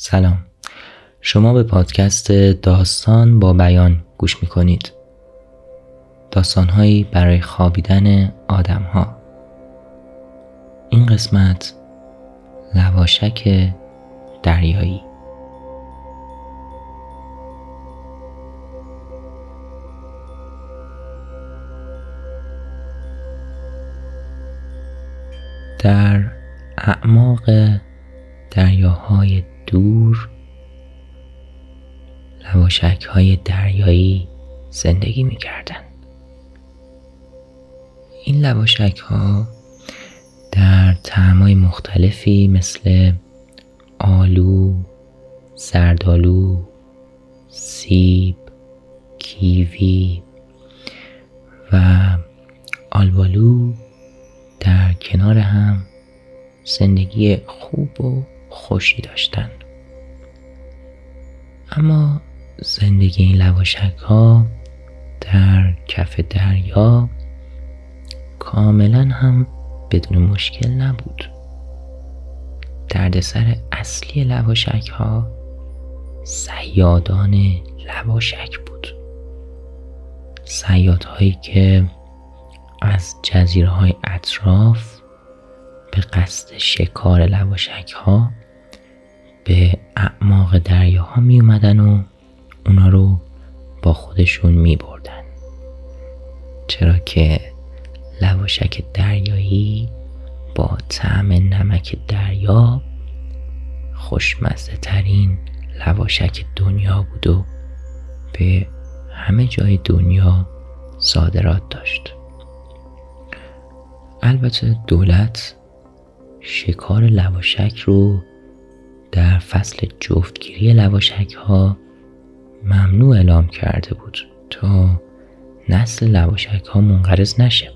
سلام. شما به پادکست داستان با بیان گوش می کنید داستانهایی برای خوابیدن آدم ها این قسمت لواشک دریایی. در اعماق دریاهای دور لواشک های دریایی زندگی می کردن. این لواشک ها در تعمای مختلفی مثل آلو، زردالو، سیب، کیوی و آلبالو در کنار هم زندگی خوب و خوشی داشتن. اما زندگی این لواشک ها در کف دریا کاملا هم بدون مشکل نبود. دردسر اصلی لواشک ها سیادان لواشک بود. سیاد هایی که از جزیره های اطراف به قصد شکار لواشک ها به اعماق دریاها می اومدن و اونا رو با خودشون می بردن چرا که لواشک دریایی با طعم نمک دریا خوشمزه ترین لواشک دنیا بود و به همه جای دنیا صادرات داشت. البته دولت شکار لواشک رو در فصل جفتگیری لواشک ها ممنوع اعلام کرده بود تا نسل لواشک ها منقرض نشه.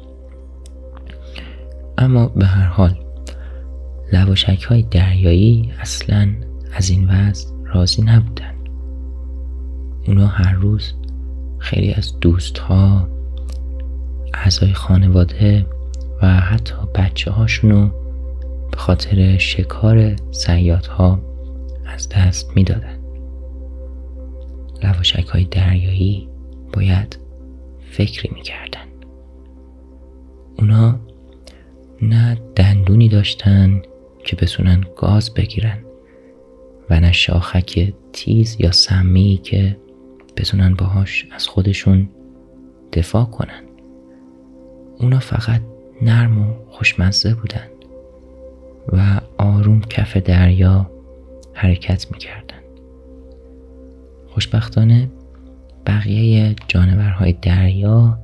اما به هر حال لواشک های دریایی اصلا از این وضع راضی نبودن اونا هر روز خیلی از دوست ها اعضای خانواده و حتی بچه هاشونو به خاطر شکار ها از دست می‌دادند. لواشک های دریایی باید فکری می‌کردن. اونا نه دندونی داشتن که بتونن گاز بگیرن و نه شاخک تیز یا سمی که بتونن باهاش از خودشون دفاع کنن. اونا فقط نرم و خوشمزه بودن. و آروم کف دریا حرکت می‌کردن خوشبختانه بقیه جانورهای دریا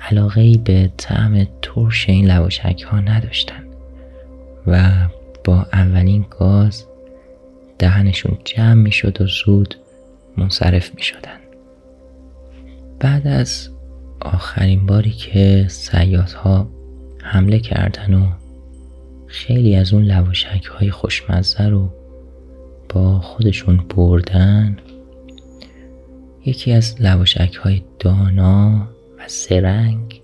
علاقه ای به طعم ترش این لواشک ها نداشتن و با اولین گاز دهنشون جمع می شد و زود منصرف می شدن. بعد از آخرین باری که ها حمله کردن و خیلی از اون لواشک های خوشمزه رو با خودشون بردن. یکی از لواشک های دانا و سرنگ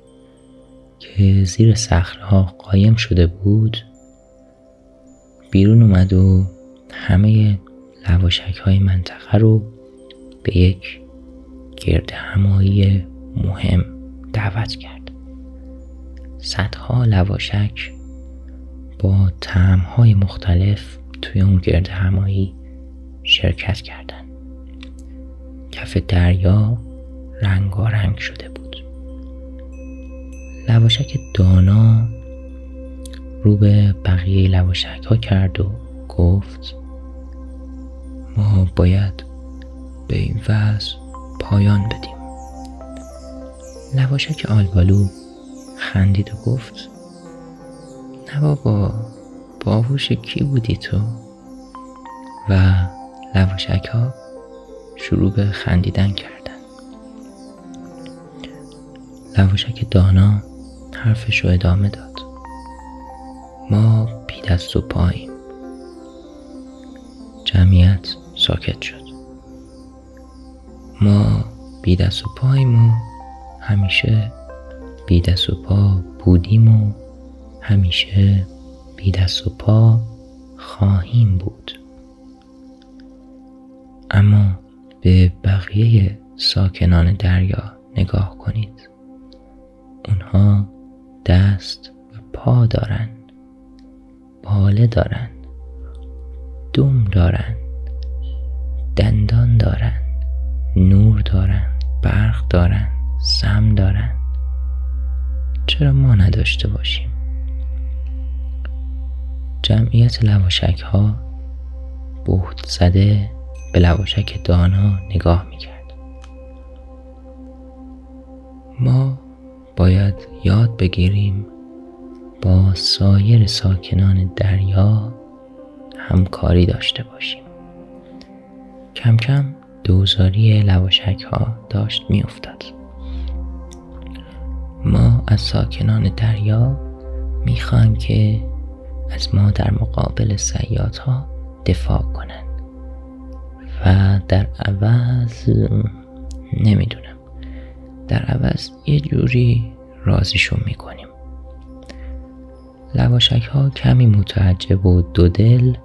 که زیر ها قایم شده بود بیرون اومد و همه لواشک های منطقه رو به یک گرد همایی مهم دعوت کرد. صدها لواشک با های مختلف توی اون گرد همایی شرکت کردن. کف دریا رنگارنگ شده بود. لواشک دانا رو به بقیه لواشک ها کرد و گفت ما باید به این وضع پایان بدیم. لواشک آلبالو خندید و گفت نه بابا باهوش کی بودی تو؟ و لواشک ها شروع به خندیدن کردن. لواشک دانا حرفش رو ادامه داد. ما بی دست و پاییم. جمعیت ساکت شد. ما بی دست و پاییم و همیشه بی دست و پا بودیم و همیشه بی دست و پا خواهیم بود. بقیه ساکنان دریا نگاه کنید. اونها دست و پا دارن باله دارن دم دارن دندان دارن نور دارن برق دارن سم دارن. چرا ما نداشته باشیم؟ جمعیت لواشک ها بهت زده به لواشک دانا نگاه می‌کرد. ما باید یاد بگیریم با سایر ساکنان دریا همکاری داشته باشیم. کم کم دوزاری لواشک ها داشت میافتاد. ما از ساکنان دریا می‌خوایم که از ما در مقابل سیاد ها دفاع کنند. و در عوض نمی‌دونم. در عوض یه جوری رازیشون می‌کنیم. لواشک ها کمی متعجب و دودل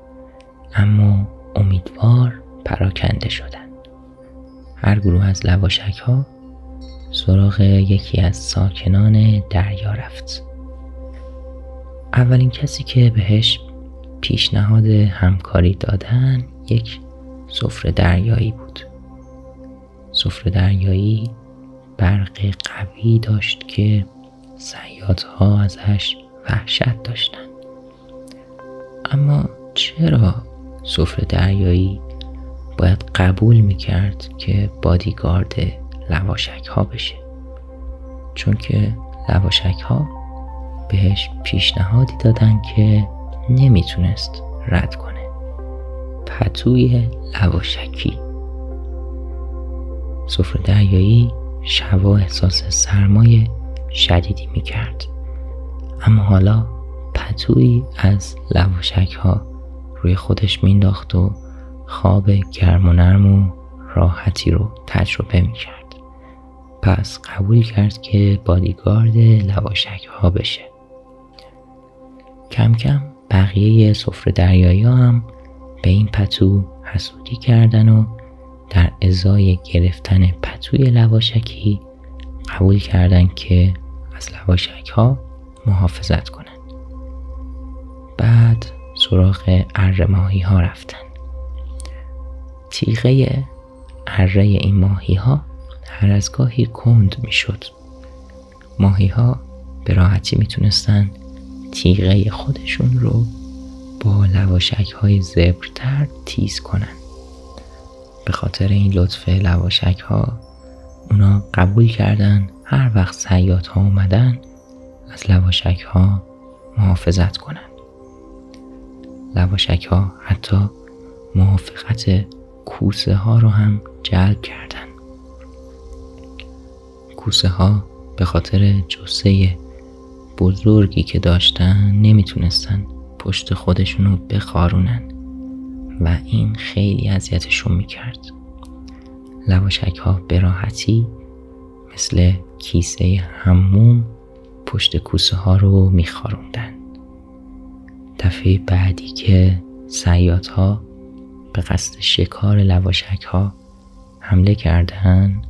اما امیدوار پراکنده شدند. هر گروه از لواشک ها سراغ یکی از ساکنان دریا رفت. اولین کسی که بهش پیشنهاد همکاری دادن یک سفره دریایی بود. سفره دریایی برق قوی داشت که سیادها ازش وحشت داشتند اما چرا سفره دریایی باید قبول می‌کرد که بادیگارد لواشک ها بشه؟ چون که لواشک ها بهش پیشنهادی دادن که نمی‌تونست رد کنه. پتوی لواشکی. سفره دریایی شبا احساس سرمایه شدیدی می‌کرد. اما حالا پتویی از لواشک ها روی خودش مینداخت و خواب گرم و نرم و راحتی رو تجربه می‌کرد. پس قبول کرد که بادیگارد لواشک ها بشه. کم کم بقیه سفره دریایی هم به این پتو حسودی کردن و در ازای گرفتن پتوی لواشکی قبول کردن که از لواشک ها محافظت کنن. بعد سراغ اره ماهی ها رفتن. تیغه اره این ماهی ها هر از گاهی کند می‌شد. ماهی ها به راحتی می‌تونستن تیغه خودشون رو با لواشک های زبرتر تیز کنن. به خاطر این لطف لواشک ها اونا قبول کردن هر وقت سیاد ها اومدن از لواشک ها محافظت کنن. لواشک ها حتی موافقت کوسه ها رو هم جلب کردن. کوسه ها به خاطر جسه بزرگی که داشتن نمی‌تونستن پشت خودشونو بخارونن و این خیلی اذیتشون می‌کرد. لواشک ها به مثل کیسه هموم پشت کوسه ها رو میخاروندن. دفعه بعدی که ها به قصد شکار لواشک ها حمله کردن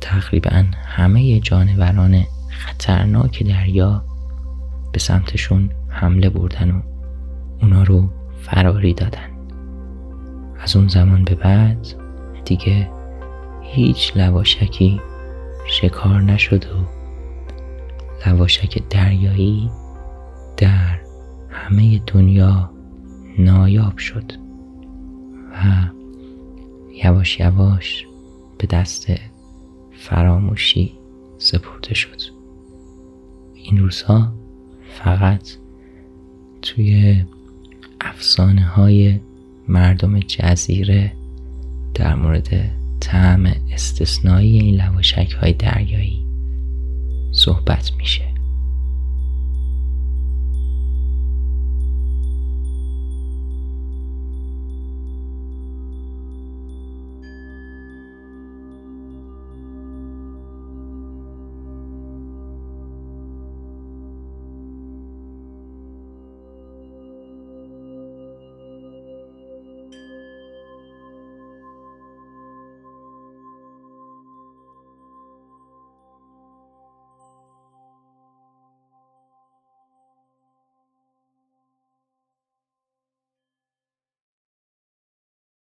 تقریبا همه جانوران خطرناک دریا به سمتشون حمله بردن و اونا رو فراری دادن. از اون زمان به بعد دیگه هیچ لواشکی شکار نشد و لواشک دریایی در همه دنیا نایاب شد و یواش یواش به دست فراموشی سپرده شد. این روزها فقط توی افسانه های مردم جزیره در مورد طعم استثنایی این لواشک های دریایی صحبت میشه.